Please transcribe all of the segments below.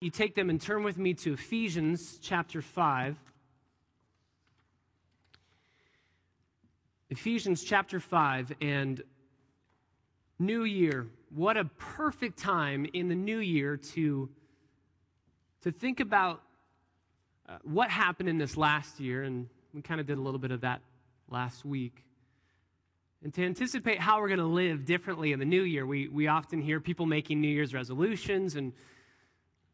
You take them and turn with me to Ephesians chapter 5. Ephesians chapter 5 and New Year. What a perfect time in the new year to, to think about uh, what happened in this last year. And we kind of did a little bit of that last week. And to anticipate how we're going to live differently in the new year. We, we often hear people making New Year's resolutions and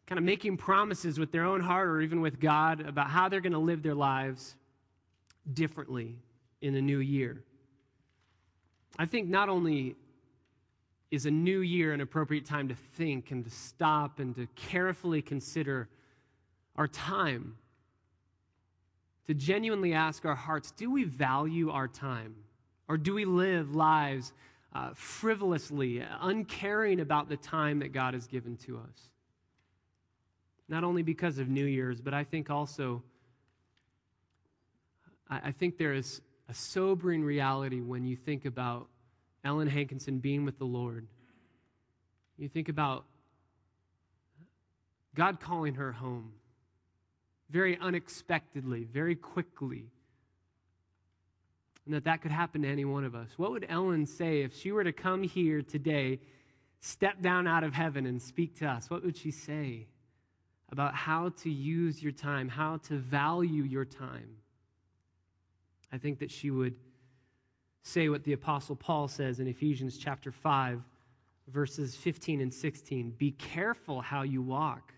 kind of making promises with their own heart or even with God about how they're going to live their lives differently in the new year. I think not only is a new year an appropriate time to think and to stop and to carefully consider our time, to genuinely ask our hearts do we value our time? Or do we live lives uh, frivolously, uncaring about the time that God has given to us? Not only because of New Year's, but I think also, I think there is a sobering reality when you think about Ellen Hankinson being with the Lord. You think about God calling her home very unexpectedly, very quickly. And that that could happen to any one of us. What would Ellen say if she were to come here today, step down out of heaven, and speak to us? What would she say? About how to use your time, how to value your time. I think that she would say what the Apostle Paul says in Ephesians chapter 5, verses 15 and 16 Be careful how you walk,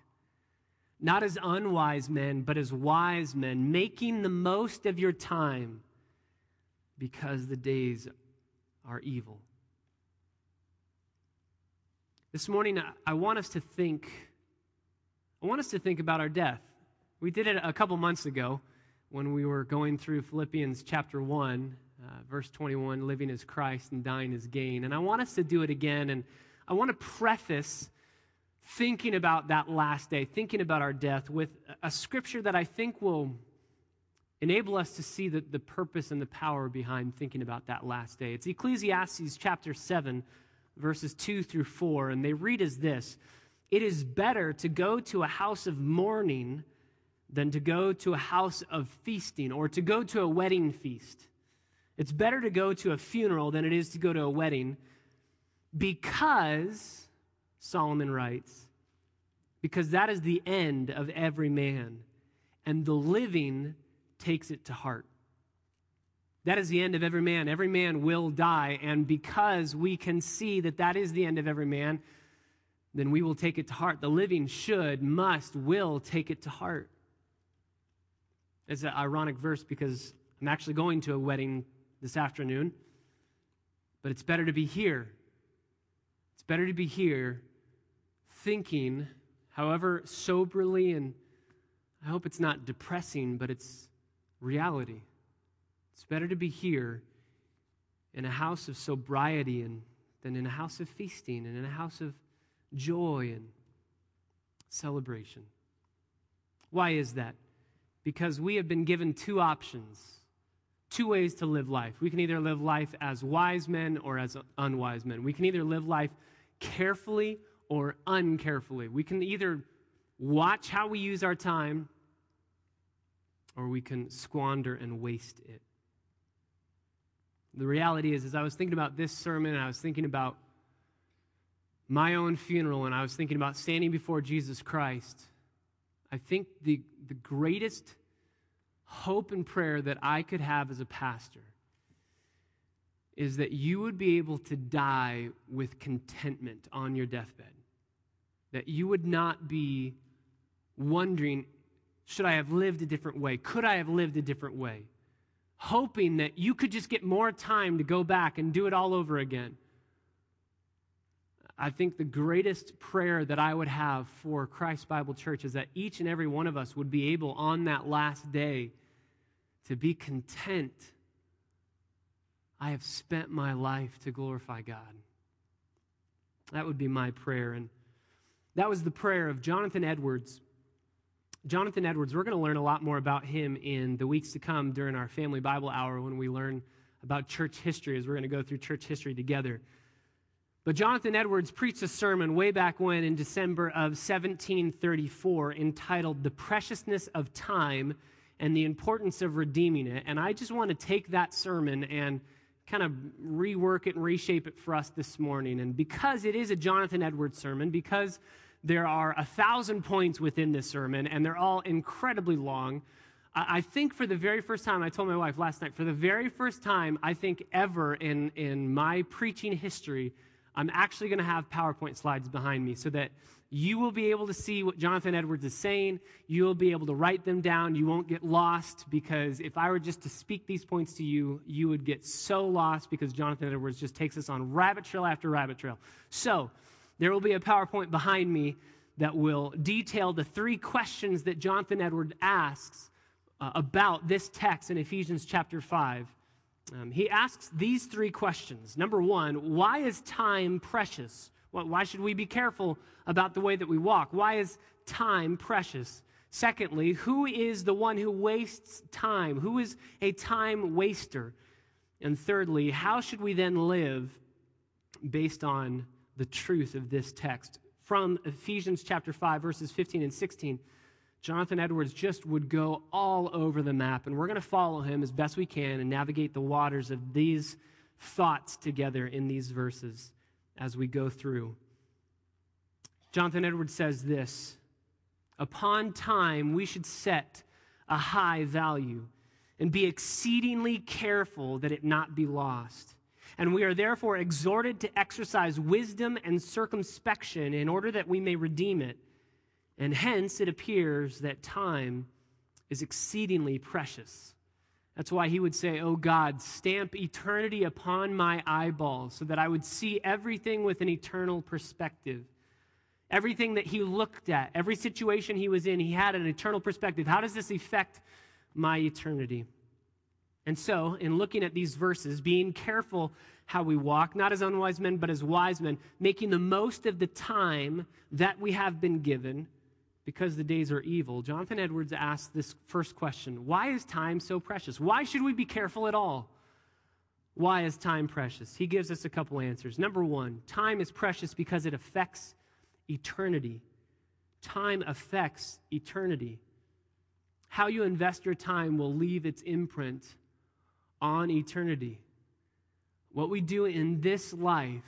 not as unwise men, but as wise men, making the most of your time because the days are evil. This morning, I want us to think I want us to think about our death. We did it a couple months ago when we were going through Philippians chapter 1, uh, verse 21, living as Christ and dying as gain. And I want us to do it again. And I want to preface thinking about that last day, thinking about our death, with a scripture that I think will enable us to see the, the purpose and the power behind thinking about that last day. It's Ecclesiastes chapter 7, verses 2 through 4. And they read as this it is better to go to a house of mourning than to go to a house of feasting or to go to a wedding feast. It's better to go to a funeral than it is to go to a wedding because, Solomon writes, because that is the end of every man, and the living takes it to heart. That is the end of every man. Every man will die, and because we can see that that is the end of every man, then we will take it to heart. The living should, must, will take it to heart. It's an ironic verse because I'm actually going to a wedding this afternoon, but it's better to be here. It's better to be here thinking, however soberly, and I hope it's not depressing, but it's reality. It's better to be here in a house of sobriety and, than in a house of feasting and in a house of joy and celebration. Why is that? Because we have been given two options, two ways to live life. We can either live life as wise men or as unwise men. We can either live life carefully or uncarefully. We can either watch how we use our time or we can squander and waste it. The reality is, as I was thinking about this sermon, I was thinking about my own funeral and I was thinking about standing before Jesus Christ, I think the, the greatest hope and prayer that I could have as a pastor is that you would be able to die with contentment on your deathbed. That you would not be wondering, should I have lived a different way? Could I have lived a different way? Hoping that you could just get more time to go back and do it all over again. I think the greatest prayer that I would have for Christ Bible Church is that each and every one of us would be able on that last day to be content. I have spent my life to glorify God. That would be my prayer. And that was the prayer of Jonathan Edwards. Jonathan Edwards, we're going to learn a lot more about him in the weeks to come during our family Bible hour when we learn about church history, as we're going to go through church history together. But Jonathan Edwards preached a sermon way back when in December of 1734 entitled The Preciousness of Time and the Importance of Redeeming It. And I just want to take that sermon and kind of rework it and reshape it for us this morning. And because it is a Jonathan Edwards sermon, because there are a thousand points within this sermon and they're all incredibly long, I think for the very first time, I told my wife last night, for the very first time, I think ever in, in my preaching history, I'm actually going to have PowerPoint slides behind me so that you will be able to see what Jonathan Edwards is saying. You will be able to write them down. You won't get lost because if I were just to speak these points to you, you would get so lost because Jonathan Edwards just takes us on rabbit trail after rabbit trail. So there will be a PowerPoint behind me that will detail the three questions that Jonathan Edwards asks uh, about this text in Ephesians chapter 5. Um, he asks these three questions. Number one, why is time precious? Why should we be careful about the way that we walk? Why is time precious? Secondly, who is the one who wastes time? Who is a time waster? And thirdly, how should we then live based on the truth of this text? From Ephesians chapter 5, verses 15 and 16. Jonathan Edwards just would go all over the map, and we're going to follow him as best we can and navigate the waters of these thoughts together in these verses as we go through. Jonathan Edwards says this Upon time, we should set a high value and be exceedingly careful that it not be lost. And we are therefore exhorted to exercise wisdom and circumspection in order that we may redeem it and hence it appears that time is exceedingly precious. That's why he would say, Oh God, stamp eternity upon my eyeballs so that I would see everything with an eternal perspective. Everything that he looked at, every situation he was in, he had an eternal perspective. How does this affect my eternity? And so, in looking at these verses, being careful how we walk, not as unwise men, but as wise men, making the most of the time that we have been given, because the days are evil, Jonathan Edwards asked this first question Why is time so precious? Why should we be careful at all? Why is time precious? He gives us a couple answers. Number one, time is precious because it affects eternity. Time affects eternity. How you invest your time will leave its imprint on eternity. What we do in this life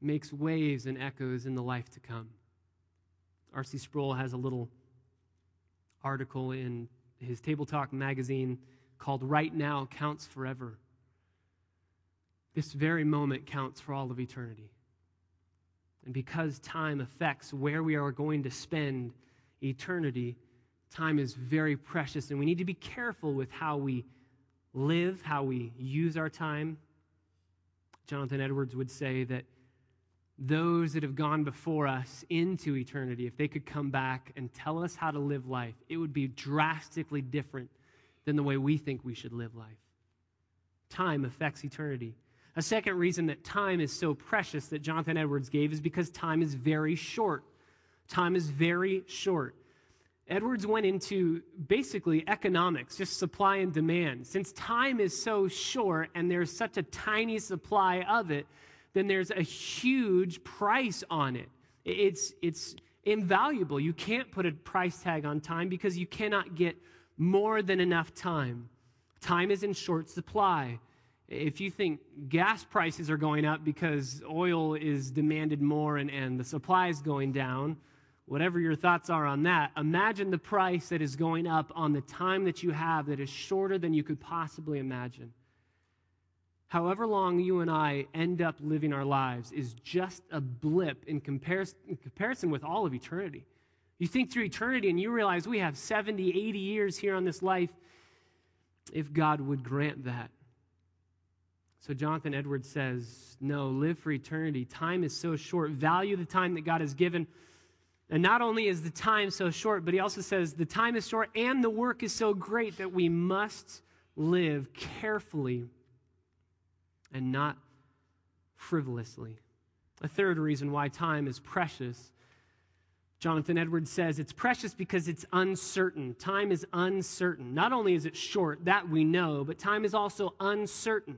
makes waves and echoes in the life to come. R.C. Sproul has a little article in his Table Talk magazine called Right Now Counts Forever. This very moment counts for all of eternity. And because time affects where we are going to spend eternity, time is very precious, and we need to be careful with how we live, how we use our time. Jonathan Edwards would say that those that have gone before us into eternity, if they could come back and tell us how to live life, it would be drastically different than the way we think we should live life. Time affects eternity. A second reason that time is so precious that Jonathan Edwards gave is because time is very short. Time is very short. Edwards went into basically economics, just supply and demand. Since time is so short and there's such a tiny supply of it, then there's a huge price on it. It's, it's invaluable. You can't put a price tag on time because you cannot get more than enough time. Time is in short supply. If you think gas prices are going up because oil is demanded more and, and the supply is going down, whatever your thoughts are on that, imagine the price that is going up on the time that you have that is shorter than you could possibly imagine however long you and I end up living our lives is just a blip in comparison, in comparison with all of eternity. You think through eternity and you realize we have 70, 80 years here on this life if God would grant that. So Jonathan Edwards says, No, live for eternity. Time is so short. Value the time that God has given. And not only is the time so short, but he also says the time is short and the work is so great that we must live carefully and not frivolously. A third reason why time is precious. Jonathan Edwards says it's precious because it's uncertain. Time is uncertain. Not only is it short, that we know, but time is also uncertain.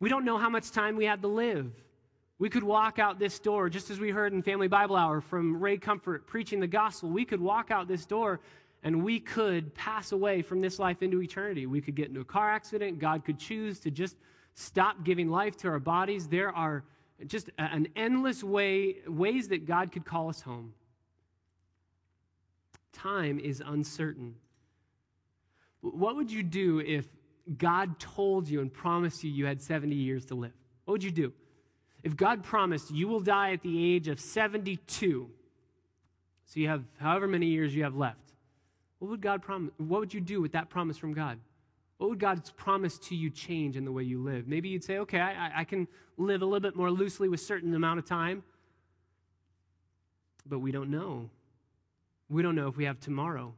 We don't know how much time we have to live. We could walk out this door, just as we heard in Family Bible Hour from Ray Comfort preaching the gospel. We could walk out this door and we could pass away from this life into eternity. We could get into a car accident. God could choose to just stop giving life to our bodies. There are just an endless way ways that God could call us home. Time is uncertain. What would you do if God told you and promised you you had 70 years to live? What would you do? If God promised you will die at the age of 72, so you have however many years you have left, what would God promise? What would you do with that promise from God? What would God's promise to you change in the way you live? Maybe you'd say, okay, I, I can live a little bit more loosely with certain amount of time. But we don't know. We don't know if we have tomorrow.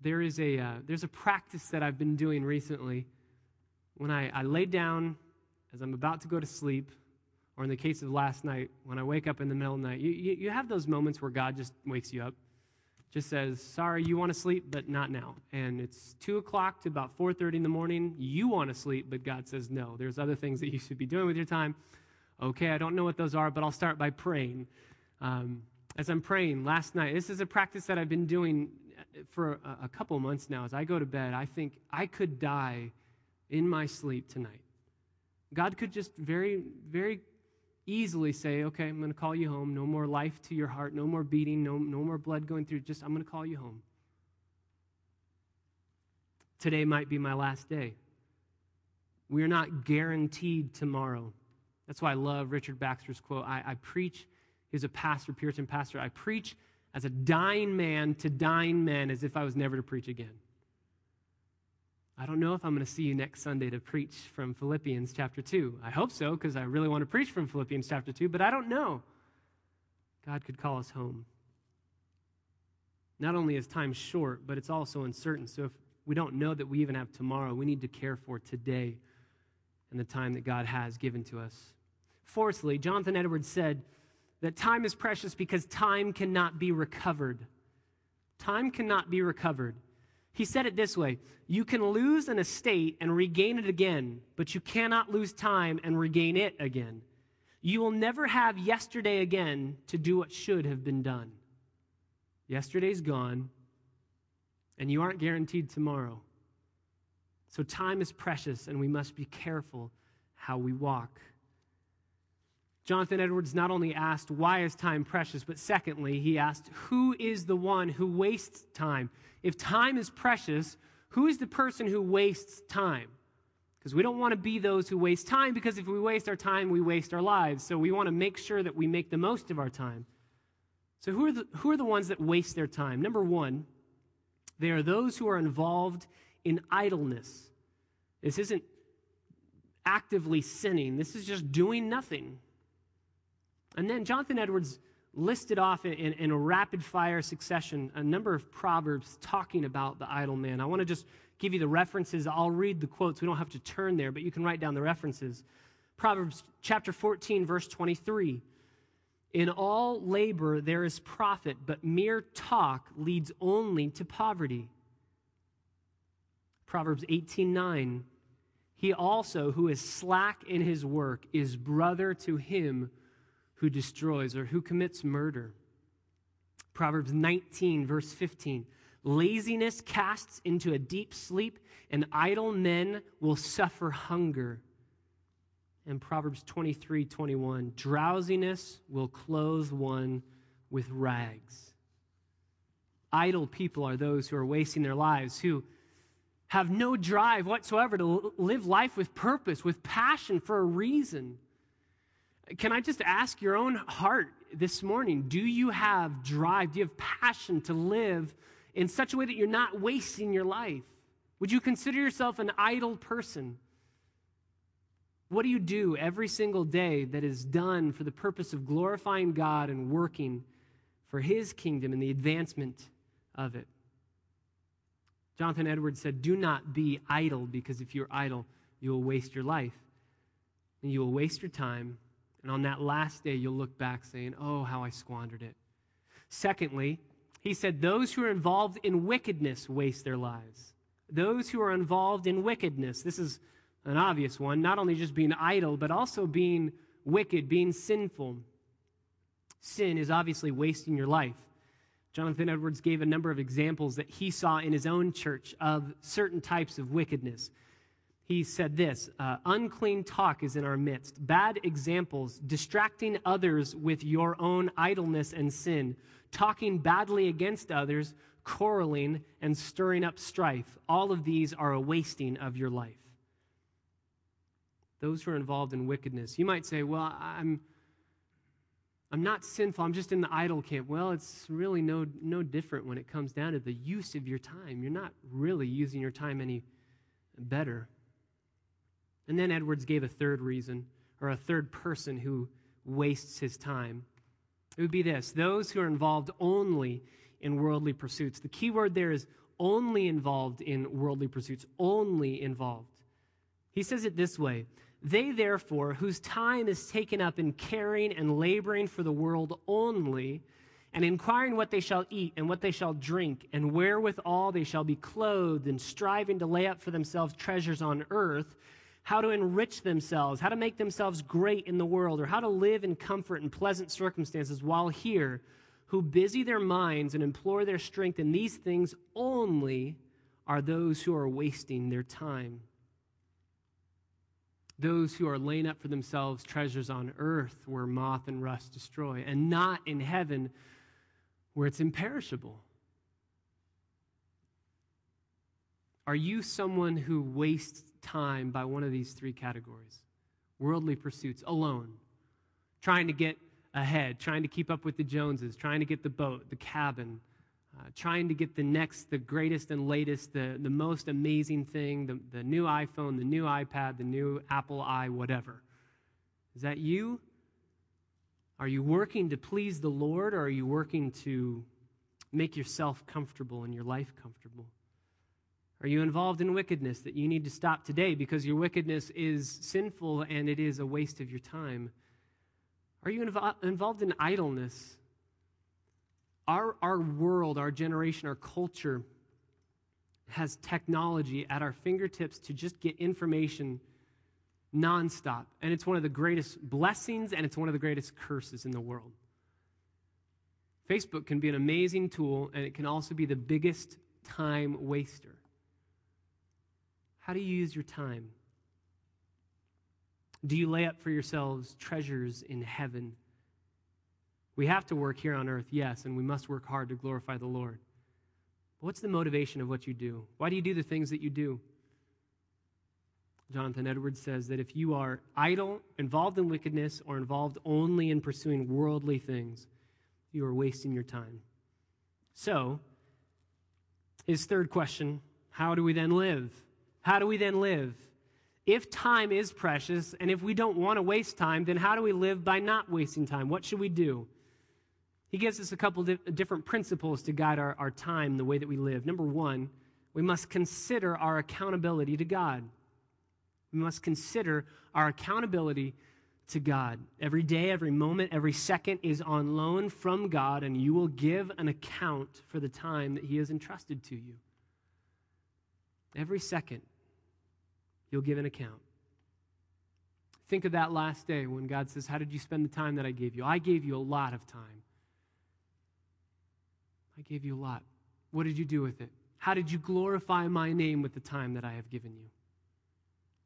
There is a, uh, there's a practice that I've been doing recently. When I, I lay down as I'm about to go to sleep, or in the case of last night, when I wake up in the middle of the night, you, you, you have those moments where God just wakes you up just says, sorry, you want to sleep, but not now. And it's 2 o'clock to about 4.30 in the morning. You want to sleep, but God says, no, there's other things that you should be doing with your time. Okay, I don't know what those are, but I'll start by praying. Um, as I'm praying last night, this is a practice that I've been doing for a, a couple months now. As I go to bed, I think I could die in my sleep tonight. God could just very, very easily say, okay, I'm going to call you home. No more life to your heart, no more beating, no, no more blood going through. Just, I'm going to call you home. Today might be my last day. We are not guaranteed tomorrow. That's why I love Richard Baxter's quote. I, I preach, he's a pastor, Puritan pastor. I preach as a dying man to dying men as if I was never to preach again. I don't know if I'm going to see you next Sunday to preach from Philippians chapter 2. I hope so, because I really want to preach from Philippians chapter 2, but I don't know. God could call us home. Not only is time short, but it's also uncertain. So if we don't know that we even have tomorrow, we need to care for today and the time that God has given to us. Fourthly, Jonathan Edwards said that time is precious because time cannot be recovered. Time cannot be recovered. He said it this way You can lose an estate and regain it again, but you cannot lose time and regain it again. You will never have yesterday again to do what should have been done. Yesterday's gone, and you aren't guaranteed tomorrow. So time is precious, and we must be careful how we walk. Jonathan Edwards not only asked, Why is time precious? but secondly, he asked, Who is the one who wastes time? If time is precious, who is the person who wastes time? Because we don't want to be those who waste time, because if we waste our time, we waste our lives. So we want to make sure that we make the most of our time. So, who are the, who are the ones that waste their time? Number one, they are those who are involved in idleness. This isn't actively sinning, this is just doing nothing. And then Jonathan Edwards listed off in, in, a rapid fire succession a number of proverbs talking about the idle man. I want to just give you the references. I'll read the quotes. We don't have to turn there, but you can write down the references. Proverbs chapter 14, verse 23. In all labor there is profit, but mere talk leads only to poverty. Proverbs 18:9 He also who is slack in his work is brother to him who destroys or who commits murder. Proverbs 19, verse 15. Laziness casts into a deep sleep, and idle men will suffer hunger. And Proverbs 23, 21. Drowsiness will clothe one with rags. Idle people are those who are wasting their lives, who have no drive whatsoever to live life with purpose, with passion for a reason. Can I just ask your own heart this morning? Do you have drive? Do you have passion to live in such a way that you're not wasting your life? Would you consider yourself an idle person? What do you do every single day that is done for the purpose of glorifying God and working for His kingdom and the advancement of it? Jonathan Edwards said, Do not be idle, because if you're idle, you will waste your life and you will waste your time and on that last day, you'll look back saying, Oh, how I squandered it. Secondly, he said, Those who are involved in wickedness waste their lives. Those who are involved in wickedness. This is an obvious one, not only just being idle, but also being wicked, being sinful. Sin is obviously wasting your life. Jonathan Edwards gave a number of examples that he saw in his own church of certain types of wickedness. He said this uh, unclean talk is in our midst, bad examples, distracting others with your own idleness and sin, talking badly against others, quarreling, and stirring up strife. All of these are a wasting of your life. Those who are involved in wickedness. You might say, Well, I'm I'm not sinful. I'm just in the idle camp. Well, it's really no, no different when it comes down to the use of your time. You're not really using your time any better. And then Edwards gave a third reason, or a third person who wastes his time. It would be this those who are involved only in worldly pursuits. The key word there is only involved in worldly pursuits, only involved. He says it this way they, therefore, whose time is taken up in caring and laboring for the world only, and inquiring what they shall eat and what they shall drink, and wherewithal they shall be clothed, and striving to lay up for themselves treasures on earth, how to enrich themselves, how to make themselves great in the world, or how to live in comfort and pleasant circumstances while here, who busy their minds and implore their strength in these things only, are those who are wasting their time those who are laying up for themselves treasures on earth where moth and rust destroy, and not in heaven where it's imperishable. Are you someone who wastes time by one of these three categories? Worldly pursuits alone, trying to get ahead, trying to keep up with the Joneses, trying to get the boat, the cabin, uh, trying to get the next, the greatest and latest, the, the most amazing thing, the, the new iPhone, the new iPad, the new Apple i, whatever. Is that you? Are you working to please the Lord, or are you working to make yourself comfortable and your life comfortable? Are you involved in wickedness that you need to stop today because your wickedness is sinful and it is a waste of your time? Are you invo- involved in idleness our, our world, our generation, our culture has technology at our fingertips to just get information nonstop. And it's one of the greatest blessings and it's one of the greatest curses in the world. Facebook can be an amazing tool and it can also be the biggest time waster. How do you use your time? Do you lay up for yourselves treasures in heaven? We have to work here on earth, yes, and we must work hard to glorify the Lord. But what's the motivation of what you do? Why do you do the things that you do? Jonathan Edwards says that if you are idle, involved in wickedness, or involved only in pursuing worldly things, you are wasting your time. So, his third question how do we then live? How do we then live? If time is precious, and if we don't want to waste time, then how do we live by not wasting time? What should we do? He gives us a couple different principles to guide our, our time, the way that we live. Number one, we must consider our accountability to God. We must consider our accountability to God. Every day, every moment, every second is on loan from God, and you will give an account for the time that He has entrusted to you. Every second, you'll give an account. Think of that last day when God says, How did you spend the time that I gave you? I gave you a lot of time. I gave you a lot. What did you do with it? How did you glorify my name with the time that I have given you?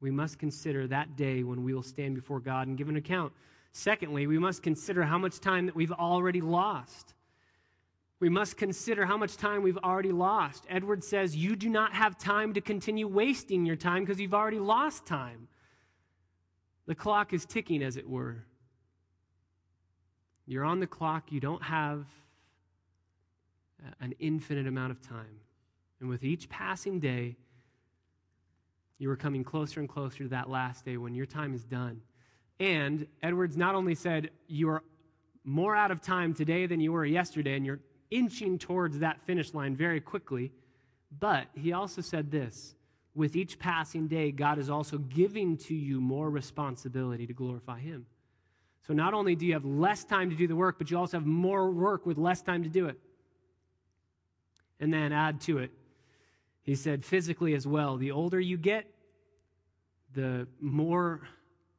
We must consider that day when we will stand before God and give an account. Secondly, we must consider how much time that we've already lost. We must consider how much time we've already lost. Edward says, You do not have time to continue wasting your time because you've already lost time. The clock is ticking, as it were. You're on the clock, you don't have uh, an infinite amount of time. And with each passing day, you are coming closer and closer to that last day when your time is done. And Edwards not only said you are more out of time today than you were yesterday, and you're inching towards that finish line very quickly, but he also said this with each passing day, God is also giving to you more responsibility to glorify Him. So not only do you have less time to do the work, but you also have more work with less time to do it and then add to it. He said, physically as well. The older you get, the more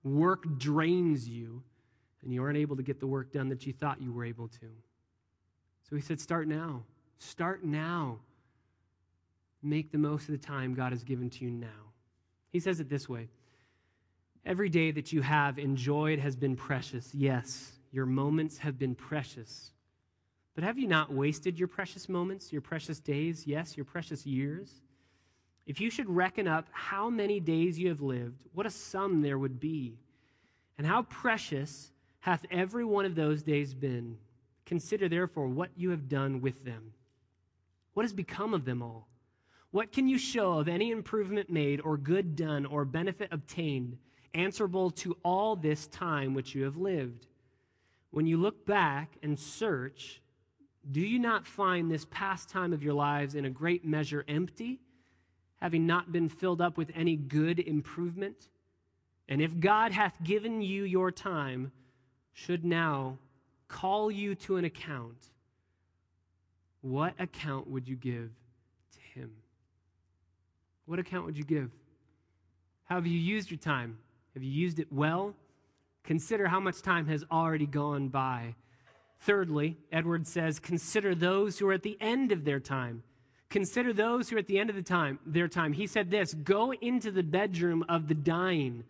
work drains you, and you aren't able to get the work done that you thought you were able to. So he said, Start now. Start now. Make the most of the time God has given to you now. He says it this way Every day that you have enjoyed has been precious. Yes, your moments have been precious. But have you not wasted your precious moments, your precious days, yes, your precious years? If you should reckon up how many days you have lived, what a sum there would be. And how precious hath every one of those days been. Consider therefore what you have done with them. What has become of them all? What can you show of any improvement made, or good done, or benefit obtained, answerable to all this time which you have lived? When you look back and search, do you not find this past time of your lives in a great measure empty, having not been filled up with any good improvement? And if God hath given you your time, should now call you to an account, what account would you give to him? What account would you give? How have you used your time? Have you used it well? Consider how much time has already gone by Thirdly, Edward says, consider those who are at the end of their time. Consider those who are at the end of the time, their time. He said this go into the bedroom of the dying.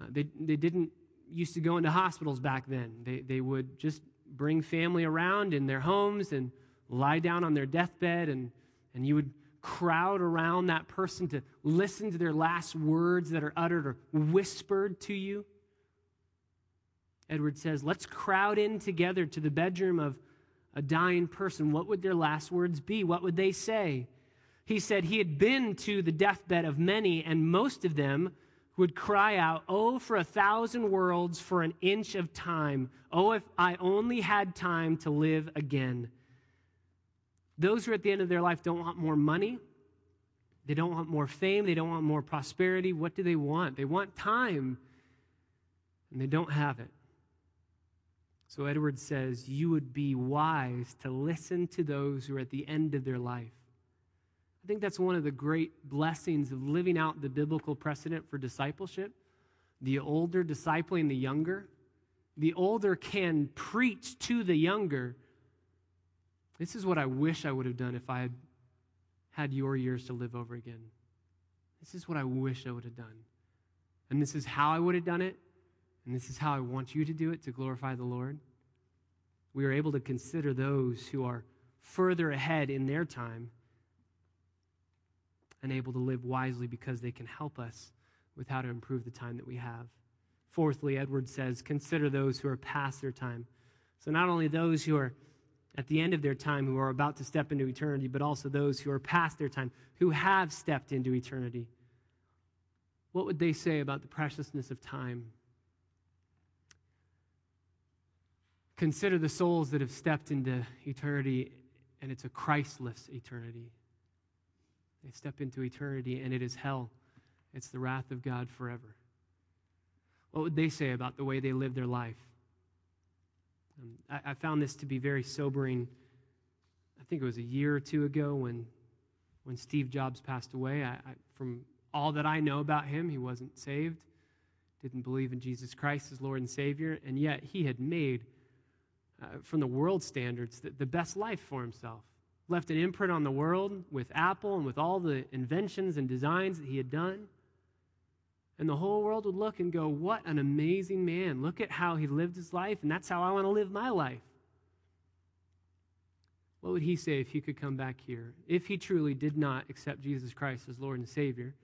Uh, they, they didn't used to go into hospitals back then. They, they would just bring family around in their homes and lie down on their deathbed, and, and you would crowd around that person to listen to their last words that are uttered or whispered to you. Edward says, let's crowd in together to the bedroom of a dying person. What would their last words be? What would they say? He said he had been to the deathbed of many, and most of them would cry out, Oh, for a thousand worlds, for an inch of time. Oh, if I only had time to live again. Those who are at the end of their life don't want more money. They don't want more fame. They don't want more prosperity. What do they want? They want time, and they don't have it. So Edward says, You would be wise to listen to those who are at the end of their life. I think that's one of the great blessings of living out the biblical precedent for discipleship. The older discipling the younger. The older can preach to the younger. This is what I wish I would have done if I had had your years to live over again. This is what I wish I would have done. And this is how I would have done it. And this is how I want you to do it to glorify the Lord. We are able to consider those who are further ahead in their time and able to live wisely because they can help us with how to improve the time that we have. Fourthly, Edward says, consider those who are past their time. So, not only those who are at the end of their time, who are about to step into eternity, but also those who are past their time, who have stepped into eternity. What would they say about the preciousness of time? Consider the souls that have stepped into eternity, and it's a Christless eternity. They step into eternity, and it is hell. It's the wrath of God forever. What would they say about the way they live their life? Um, I, I, found this to be very sobering. I think it was a year or two ago when, when Steve Jobs passed away. I, I, from all that I know about him, he wasn't saved, didn't believe in Jesus Christ as Lord and Savior, and yet he had made uh, from the world standards, the, the best life for himself. Left an imprint on the world with Apple and with all the inventions and designs that he had done. And the whole world would look and go, What an amazing man. Look at how he lived his life, and that's how I want to live my life. What would he say if he could come back here? If he truly did not accept Jesus Christ as Lord and Savior,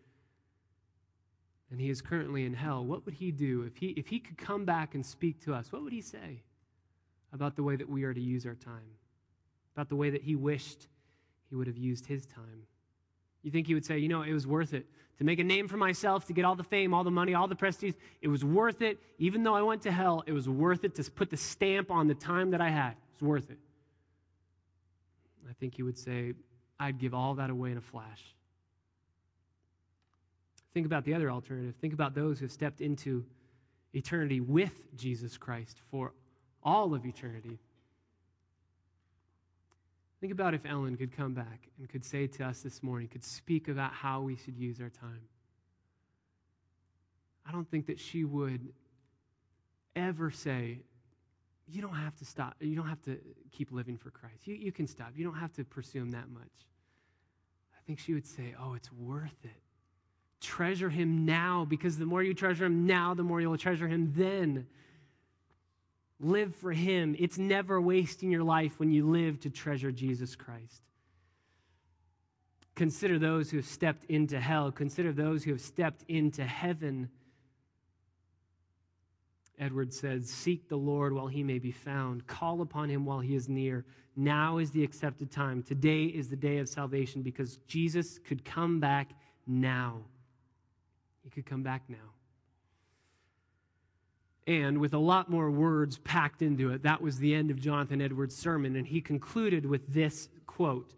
and he is currently in hell, what would he do? If he, if he could come back and speak to us, what would he say? about the way that we are to use our time, about the way that he wished he would have used his time. You think he would say, you know, it was worth it to make a name for myself, to get all the fame, all the money, all the prestige. It was worth it. Even though I went to hell, it was worth it to put the stamp on the time that I had. It's worth it. I think he would say, I'd give all that away in a flash. Think about the other alternative. Think about those who have stepped into eternity with Jesus Christ for all of eternity. Think about if Ellen could come back and could say to us this morning, could speak about how we should use our time. I don't think that she would ever say, you don't have to stop, you don't have to keep living for Christ. You, you can stop. You don't have to pursue him that much. I think she would say, oh, it's worth it. Treasure him now because the more you treasure him now, the more you'll treasure him then. Live for him. It's never wasting your life when you live to treasure Jesus Christ. Consider those who have stepped into hell. Consider those who have stepped into heaven. Edward says, Seek the Lord while he may be found. Call upon him while he is near. Now is the accepted time. Today is the day of salvation because Jesus could come back now. He could come back now. And with a lot more words packed into it, that was the end of Jonathan Edwards' sermon. And he concluded with this quote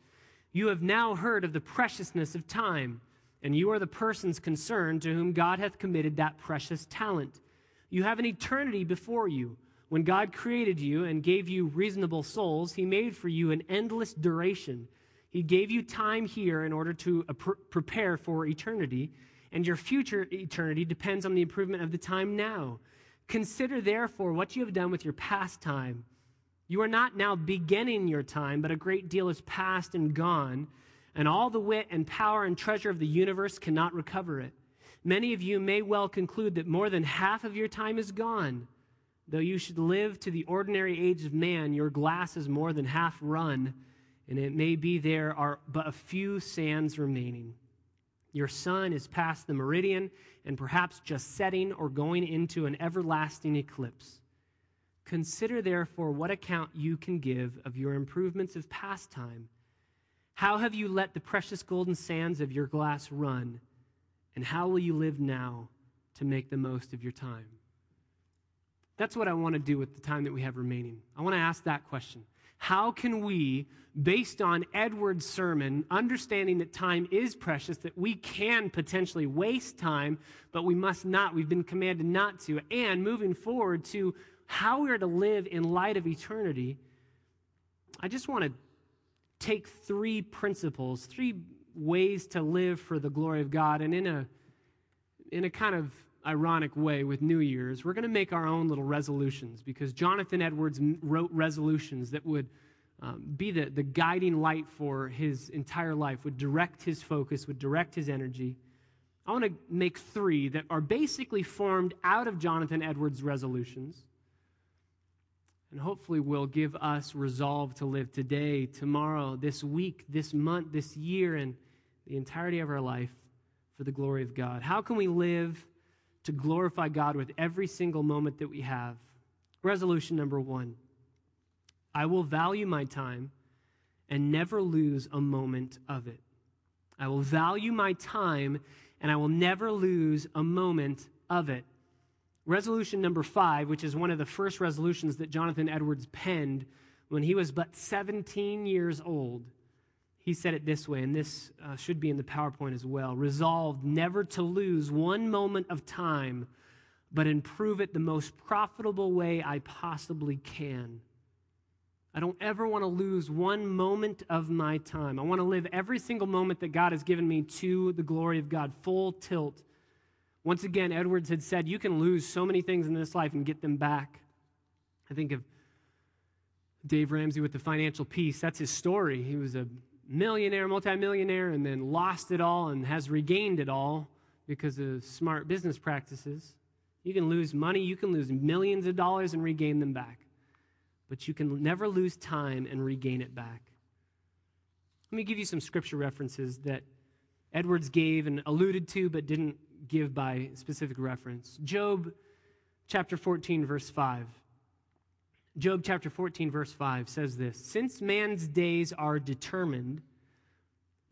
You have now heard of the preciousness of time, and you are the persons concerned to whom God hath committed that precious talent. You have an eternity before you. When God created you and gave you reasonable souls, He made for you an endless duration. He gave you time here in order to prepare for eternity, and your future eternity depends on the improvement of the time now. Consider, therefore, what you have done with your past time. You are not now beginning your time, but a great deal is past and gone, and all the wit and power and treasure of the universe cannot recover it. Many of you may well conclude that more than half of your time is gone. Though you should live to the ordinary age of man, your glass is more than half run, and it may be there are but a few sands remaining. Your sun is past the meridian and perhaps just setting or going into an everlasting eclipse. Consider therefore what account you can give of your improvements of past time. How have you let the precious golden sands of your glass run? And how will you live now to make the most of your time? That's what I want to do with the time that we have remaining. I want to ask that question. How can we, based on Edward's sermon, understanding that time is precious, that we can potentially waste time, but we must not, we've been commanded not to, and moving forward to how we are to live in light of eternity, I just want to take three principles, three ways to live for the glory of God. And in a, in a kind of ironic way with New Year's, we're going to make our own little resolutions because Jonathan Edwards wrote resolutions that would um, be the, the guiding light for his entire life, would direct his focus, would direct his energy. I want to make three that are basically formed out of Jonathan Edwards' resolutions and hopefully will give us resolve to live today, tomorrow, this week, this month, this year, and the entirety of our life for the glory of God? How can we live to glorify God with every single moment that we have? Resolution number one I will value my time and never lose a moment of it. I will value my time and I will never lose a moment of it. Resolution number five, which is one of the first resolutions that Jonathan Edwards penned when he was but 17 years old, he said it this way, and this uh, should be in the PowerPoint as well resolved never to lose one moment of time, but improve it the most profitable way I possibly can. I don't ever want to lose one moment of my time. I want to live every single moment that God has given me to the glory of God, full tilt. Once again, Edwards had said, You can lose so many things in this life and get them back. I think of Dave Ramsey with the financial peace. That's his story. He was a millionaire, multimillionaire, and then lost it all and has regained it all because of smart business practices. You can lose money, you can lose millions of dollars and regain them back. But you can never lose time and regain it back. Let me give you some scripture references that Edwards gave and alluded to, but didn't give by specific reference. Job chapter 14, verse 5. Job chapter 14, verse 5 says this Since man's days are determined,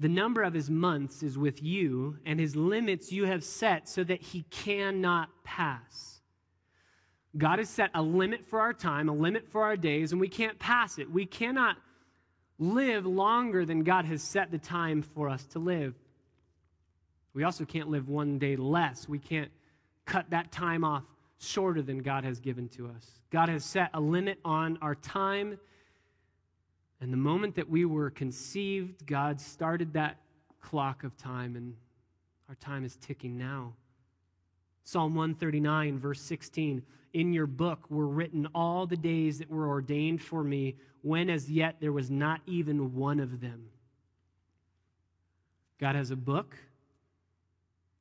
the number of his months is with you, and his limits you have set so that he cannot pass. God has set a limit for our time, a limit for our days, and we can't pass it. We cannot live longer than God has set the time for us to live. We also can't live one day less. We can't cut that time off shorter than God has given to us. God has set a limit on our time. And the moment that we were conceived, God started that clock of time, and our time is ticking now. Psalm 139, verse 16 In your book were written all the days that were ordained for me, when as yet there was not even one of them. God has a book,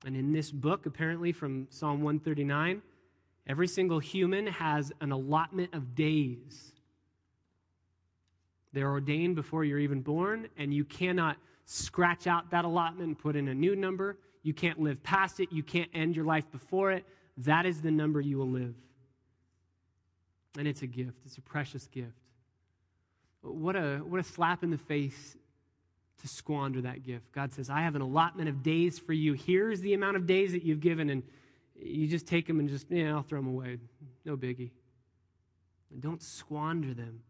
and in this book, apparently from Psalm 139, every single human has an allotment of days. They're ordained before you're even born, and you cannot scratch out that allotment and put in a new number. You can't live past it. You can't end your life before it. That is the number you will live. And it's a gift, it's a precious gift. What a, what a slap in the face to squander that gift. God says, I have an allotment of days for you. Here's the amount of days that you've given, and you just take them and just, yeah, I'll throw them away. No biggie. And don't squander them.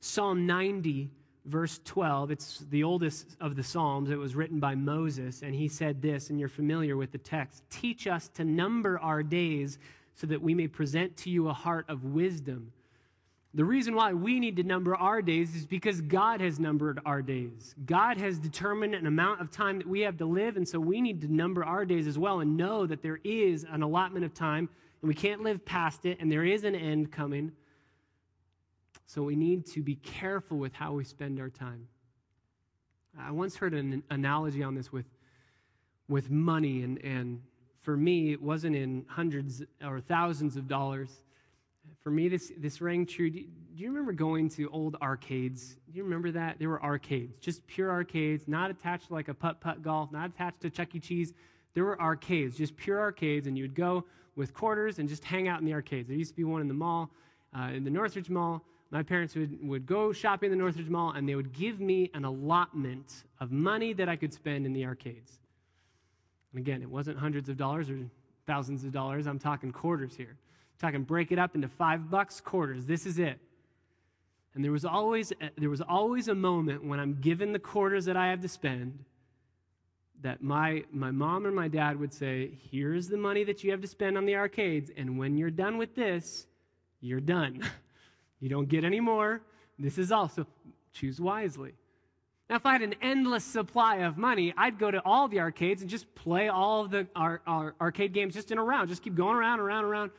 Psalm 90 verse 12. It's the oldest of the Psalms. It was written by Moses, and he said this, and you're familiar with the text Teach us to number our days so that we may present to you a heart of wisdom. The reason why we need to number our days is because God has numbered our days. God has determined an amount of time that we have to live, and so we need to number our days as well and know that there is an allotment of time, and we can't live past it, and there is an end coming. So we need to be careful with how we spend our time. I once heard an analogy on this with, with money, and, and for me, it wasn't in hundreds or thousands of dollars. For me, this, this rang true. Do, do you remember going to old arcades? Do you remember that? There were arcades, just pure arcades, not attached like a putt putt golf, not attached to Chuck E. Cheese. There were arcades, just pure arcades, and you would go with quarters and just hang out in the arcades. There used to be one in the mall, uh, in the Northridge Mall my parents would, would go shopping in the Northridge Mall and they would give me an allotment of money that I could spend in the arcades. And again, it wasn't hundreds of dollars or thousands of dollars. I'm talking quarters here. I'm talking break it up into five bucks quarters. This is it. And there was always there was always a moment when I'm given the quarters that I have to spend that my my mom or my dad would say, "Here's the money that you have to spend on the arcades, and when you're done with this, you're done." You don't get any more. This is also choose wisely. Now, if I had an endless supply of money, I'd go to all the arcades and just play all of the our, our arcade games just in a round, just keep going around, around, around.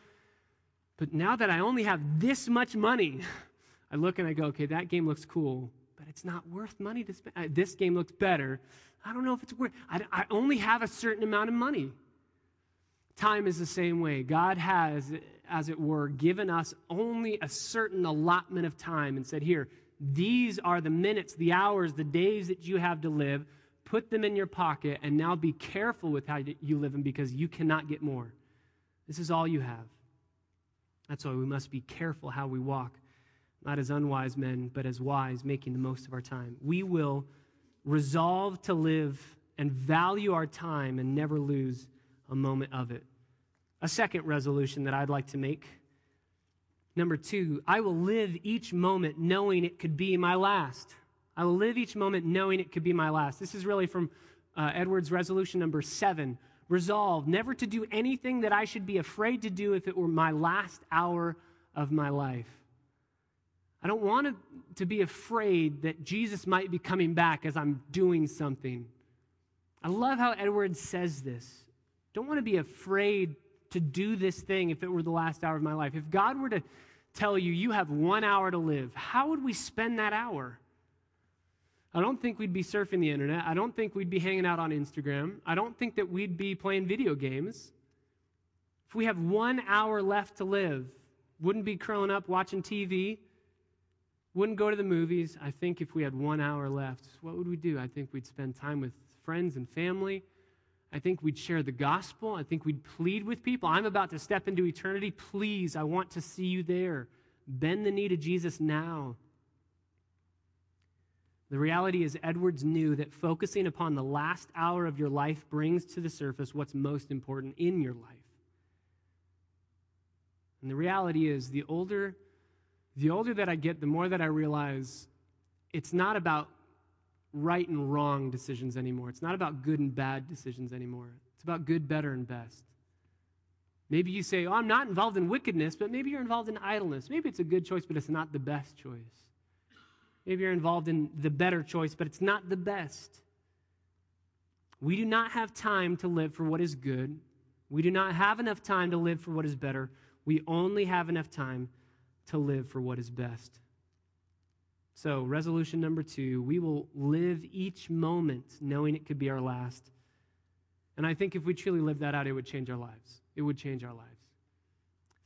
But now that I only have this much money, I look and I go, okay, that game looks cool, but it's not worth money to spend. Uh, this game looks better. I don't know if it's worth. I, I only have a certain amount of money. Time is the same way. God has as it were, given us only a certain allotment of time and said, Here, these are the minutes, the hours, the days that you have to live. Put them in your pocket and now be careful with how you live them because you cannot get more. This is all you have. That's why we must be careful how we walk, not as unwise men, but as wise, making the most of our time. We will resolve to live and value our time and never lose a moment of it. A second resolution that I'd like to make. Number two, I will live each moment knowing it could be my last. I will live each moment knowing it could be my last. This is really from uh, Edwards' resolution number seven. Resolve never to do anything that I should be afraid to do if it were my last hour of my life. I don't want to, to be afraid that Jesus might be coming back as I'm doing something. I love how Edwards says this. Don't want to be afraid to do this thing if it were the last hour of my life. If God were to tell you, you have one hour to live, how would we spend that hour? I don't think we'd be surfing the internet. I don't think we'd be hanging out on Instagram. I don't think that we'd be playing video games. If we have one hour left to live, wouldn't be curling up watching TV, wouldn't go to the movies. I think if we had one hour left, what would we do? I think we'd spend time with friends and family. I think we'd share the gospel. I think we'd plead with people. I'm about to step into eternity. Please, I want to see you there. Bend the knee to Jesus now. The reality is, Edwards knew that focusing upon the last hour of your life brings to the surface what's most important in your life. And the reality is, the older, the older that I get, the more that I realize it's not about right and wrong decisions anymore. It's not about good and bad decisions anymore. It's about good, better, and best. Maybe you say, Oh, I'm not involved in wickedness, but maybe you're involved in idleness. Maybe it's a good choice, but it's not the best choice. Maybe you're involved in the better choice, but it's not the best. We do not have time to live for what is good. We do not have enough time to live for what is better. We only have enough time to live for what is best. So, resolution number two we will live each moment knowing it could be our last. And I think if we truly live that out, it would change our lives. It would change our lives.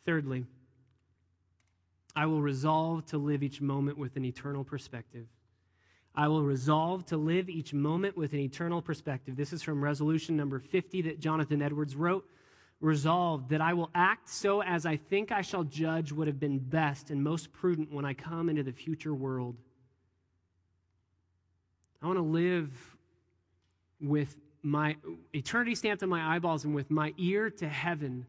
Thirdly, I will resolve to live each moment with an eternal perspective. I will resolve to live each moment with an eternal perspective. This is from resolution number 50 that Jonathan Edwards wrote. Resolved that I will act so as I think I shall judge would have been best and most prudent when I come into the future world. I want to live with my eternity stamped on my eyeballs and with my ear to heaven,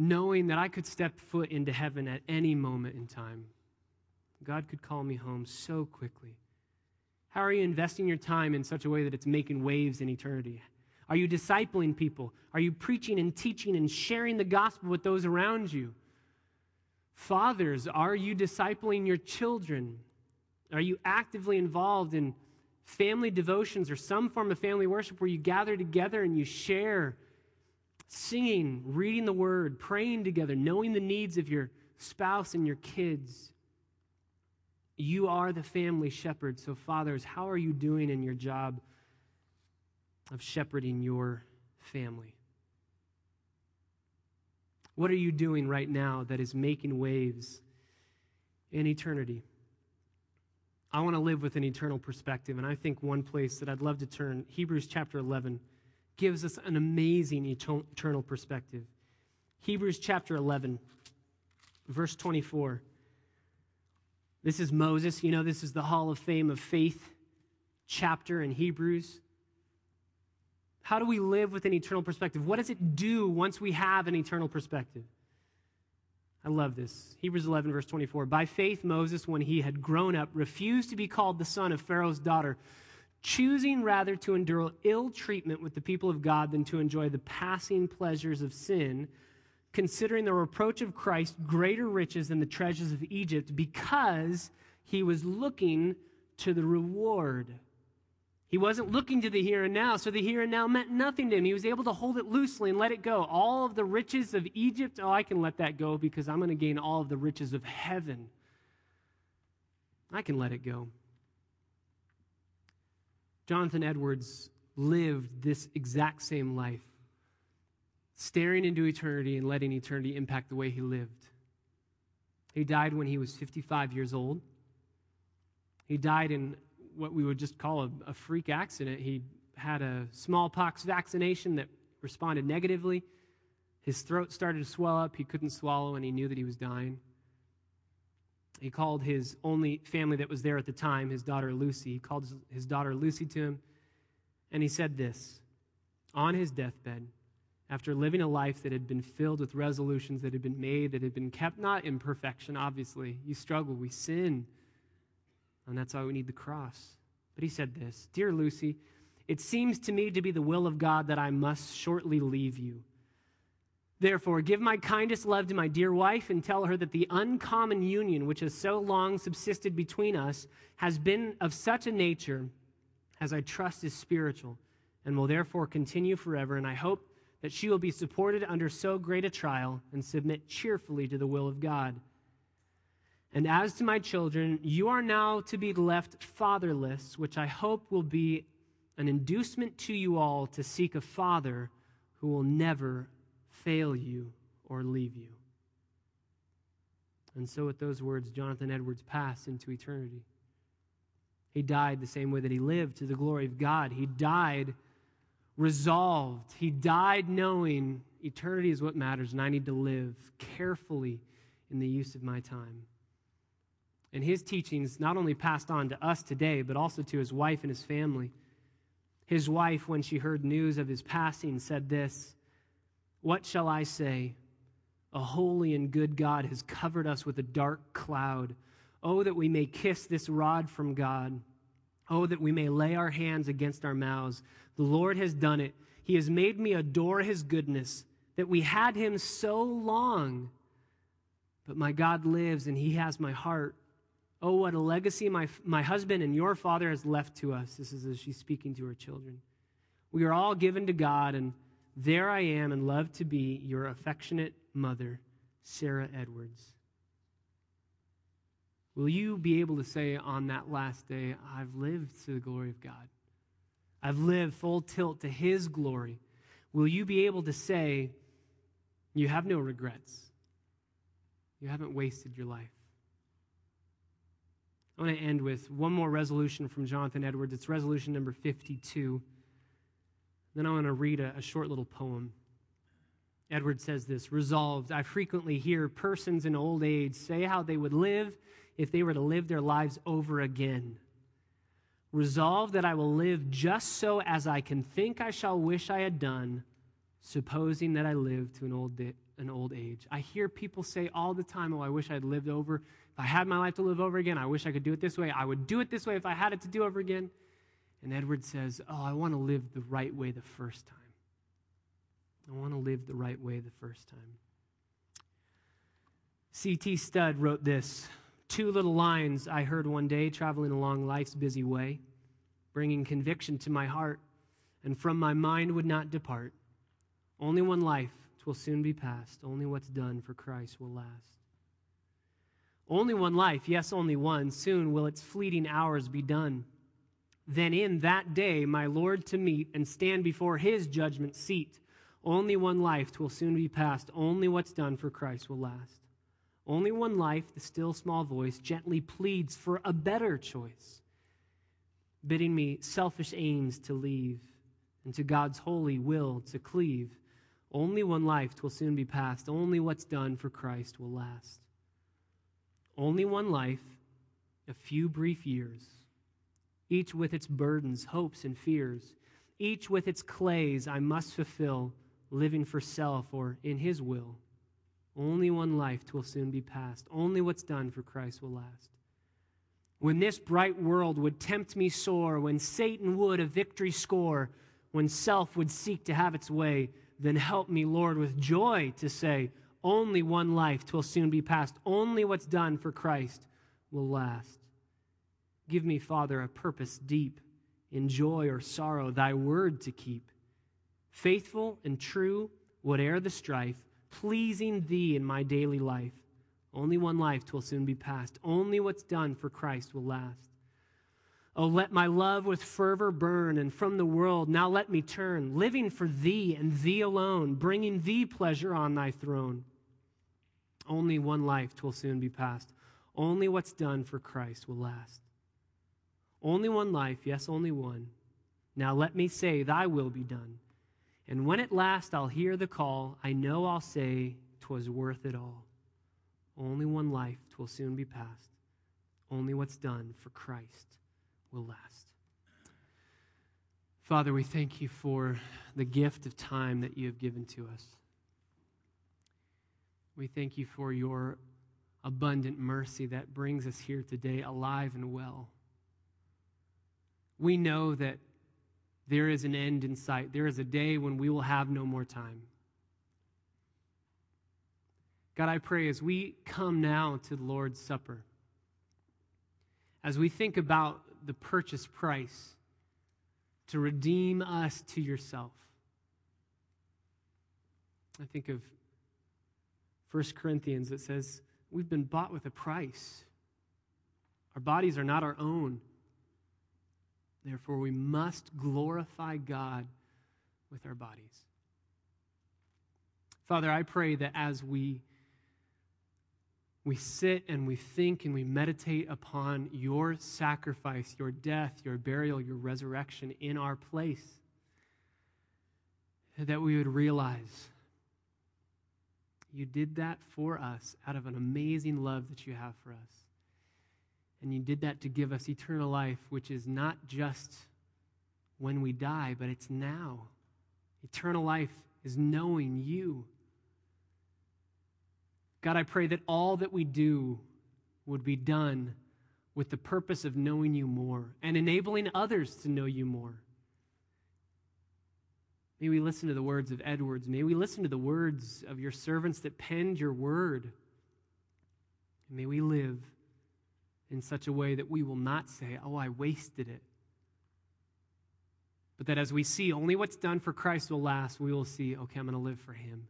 knowing that I could step foot into heaven at any moment in time. God could call me home so quickly. How are you investing your time in such a way that it's making waves in eternity? Are you discipling people? Are you preaching and teaching and sharing the gospel with those around you? Fathers, are you discipling your children? Are you actively involved in family devotions or some form of family worship where you gather together and you share singing, reading the word, praying together, knowing the needs of your spouse and your kids? You are the family shepherd. So, fathers, how are you doing in your job of shepherding your family? What are you doing right now that is making waves in eternity? I want to live with an eternal perspective, and I think one place that I'd love to turn, Hebrews chapter 11, gives us an amazing eternal perspective. Hebrews chapter 11, verse 24. This is Moses. You know, this is the Hall of Fame of Faith chapter in Hebrews. How do we live with an eternal perspective? What does it do once we have an eternal perspective? I love this. Hebrews 11, verse 24. By faith, Moses, when he had grown up, refused to be called the son of Pharaoh's daughter, choosing rather to endure ill treatment with the people of God than to enjoy the passing pleasures of sin considering the reproach of Christ greater riches than the treasures of Egypt because he was looking to the reward. He wasn't looking to the here and now, so the here and now meant nothing to him. He was able to hold it loosely and let it go. All of the riches of Egypt, oh, I can let that go because I'm going to gain all of the riches of heaven. I can let it go. Jonathan Edwards lived this exact same life staring into eternity and letting eternity impact the way he lived. He died when he was 55 years old. He died in what we would just call a, a freak accident. He had a smallpox vaccination that responded negatively. His throat started to swell up. He couldn't swallow, and he knew that he was dying. He called his only family that was there at the time, his daughter Lucy. He called his daughter Lucy to him, and he said this on his deathbed after living a life that had been filled with resolutions that had been made, that had been kept, not in perfection, obviously. You struggle, we sin. And that's why we need the cross. But he said this Dear Lucy, it seems to me to be the will of God that I must shortly leave you. Therefore, give my kindest love to my dear wife and tell her that the uncommon union which has so long subsisted between us has been of such a nature as I trust is spiritual and will therefore continue forever. And I hope that she will be supported under so great a trial and submit cheerfully to the will of God. And as to my children, you are now to be left fatherless, which I hope will be an inducement to you all to seek a father who will never fail you or leave you. And so, with those words, Jonathan Edwards passed into eternity. He died the same way that he lived to the glory of God. He died resolved. He died knowing eternity is what matters, and I need to live carefully in the use of my time. And his teachings not only passed on to us today, but also to his wife and his family. His wife, when she heard news of his passing, said this What shall I say? A holy and good God has covered us with a dark cloud. Oh, that we may kiss this rod from God. Oh, that we may lay our hands against our mouths. The Lord has done it. He has made me adore his goodness, that we had him so long. But my God lives, and he has my heart. Oh, what a legacy my, my husband and your father has left to us. This is as she's speaking to her children. We are all given to God, and There I am and love to be your affectionate mother, Sarah Edwards. Will you be able to say on that last day, I've lived to the glory of God? I've lived full tilt to His glory. Will you be able to say, You have no regrets? You haven't wasted your life. I want to end with one more resolution from Jonathan Edwards. It's resolution number 52. Then I want to read a, a short little poem. Edward says this Resolved, I frequently hear persons in old age say how they would live if they were to live their lives over again. Resolved that I will live just so as I can think I shall wish I had done, supposing that I live to an old, an old age. I hear people say all the time, Oh, I wish I had lived over. If I had my life to live over again, I wish I could do it this way. I would do it this way if I had it to do over again. And Edward says, Oh, I want to live the right way the first time. I want to live the right way the first time. C.T. Studd wrote this Two little lines I heard one day traveling along life's busy way, bringing conviction to my heart, and from my mind would not depart. Only one life, twill soon be past. Only what's done for Christ will last. Only one life, yes, only one. Soon will its fleeting hours be done. Then in that day, my Lord to meet and stand before his judgment seat. Only one life, twill soon be past. Only what's done for Christ will last. Only one life, the still small voice gently pleads for a better choice, bidding me selfish aims to leave and to God's holy will to cleave. Only one life twill soon be past. Only what's done for Christ will last. Only one life, a few brief years, each with its burdens, hopes, and fears, each with its clays I must fulfill, living for self or in His will. Only one life twill soon be past. Only what's done for Christ will last. When this bright world would tempt me sore, when Satan would a victory score, when self would seek to have its way, then help me, Lord, with joy to say, only one life twill soon be past. Only what's done for Christ will last. Give me, Father, a purpose deep in joy or sorrow, thy word to keep. Faithful and true, whate'er the strife, pleasing thee in my daily life. Only one life twill soon be past. Only what's done for Christ will last. Oh, let my love with fervor burn, and from the world now let me turn, living for thee and thee alone, bringing thee pleasure on thy throne. Only one life twill soon be past. Only what's done for Christ will last. Only one life, yes, only one. Now let me say, Thy will be done. And when at last I'll hear the call, I know I'll say, 'Twas worth it all. Only one life, 'twill soon be past. Only what's done for Christ will last. Father, we thank you for the gift of time that you have given to us. We thank you for your abundant mercy that brings us here today alive and well. We know that there is an end in sight. There is a day when we will have no more time. God, I pray as we come now to the Lord's Supper, as we think about the purchase price to redeem us to yourself, I think of 1 Corinthians that says, We've been bought with a price. Our bodies are not our own. Therefore, we must glorify God with our bodies. Father, I pray that as we, we sit and we think and we meditate upon your sacrifice, your death, your burial, your resurrection in our place, that we would realize you did that for us out of an amazing love that you have for us. And you did that to give us eternal life, which is not just when we die, but it's now. Eternal life is knowing you. God, I pray that all that we do would be done with the purpose of knowing you more and enabling others to know you more. May we listen to the words of Edwards. May we listen to the words of your servants that penned your word. may we live in such a way that we will not say, Oh, I wasted it, But that as we see only what's done for Christ will last, we will see, okay, I'm going to live for him.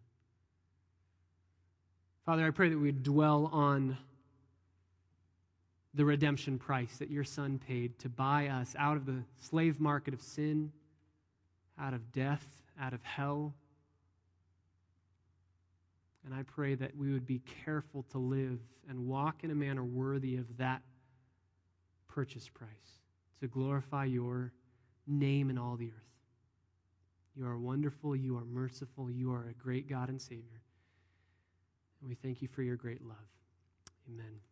Father, I pray that we would dwell on the redemption price that your Son paid to buy us out of the slave market of sin, out of death, out of hell. And I pray that we would be careful to live and walk in a manner worthy of that purchase price to glorify your name in all the earth. You are wonderful. You are merciful. You are a great God and Savior. And we thank you for your great love. Amen.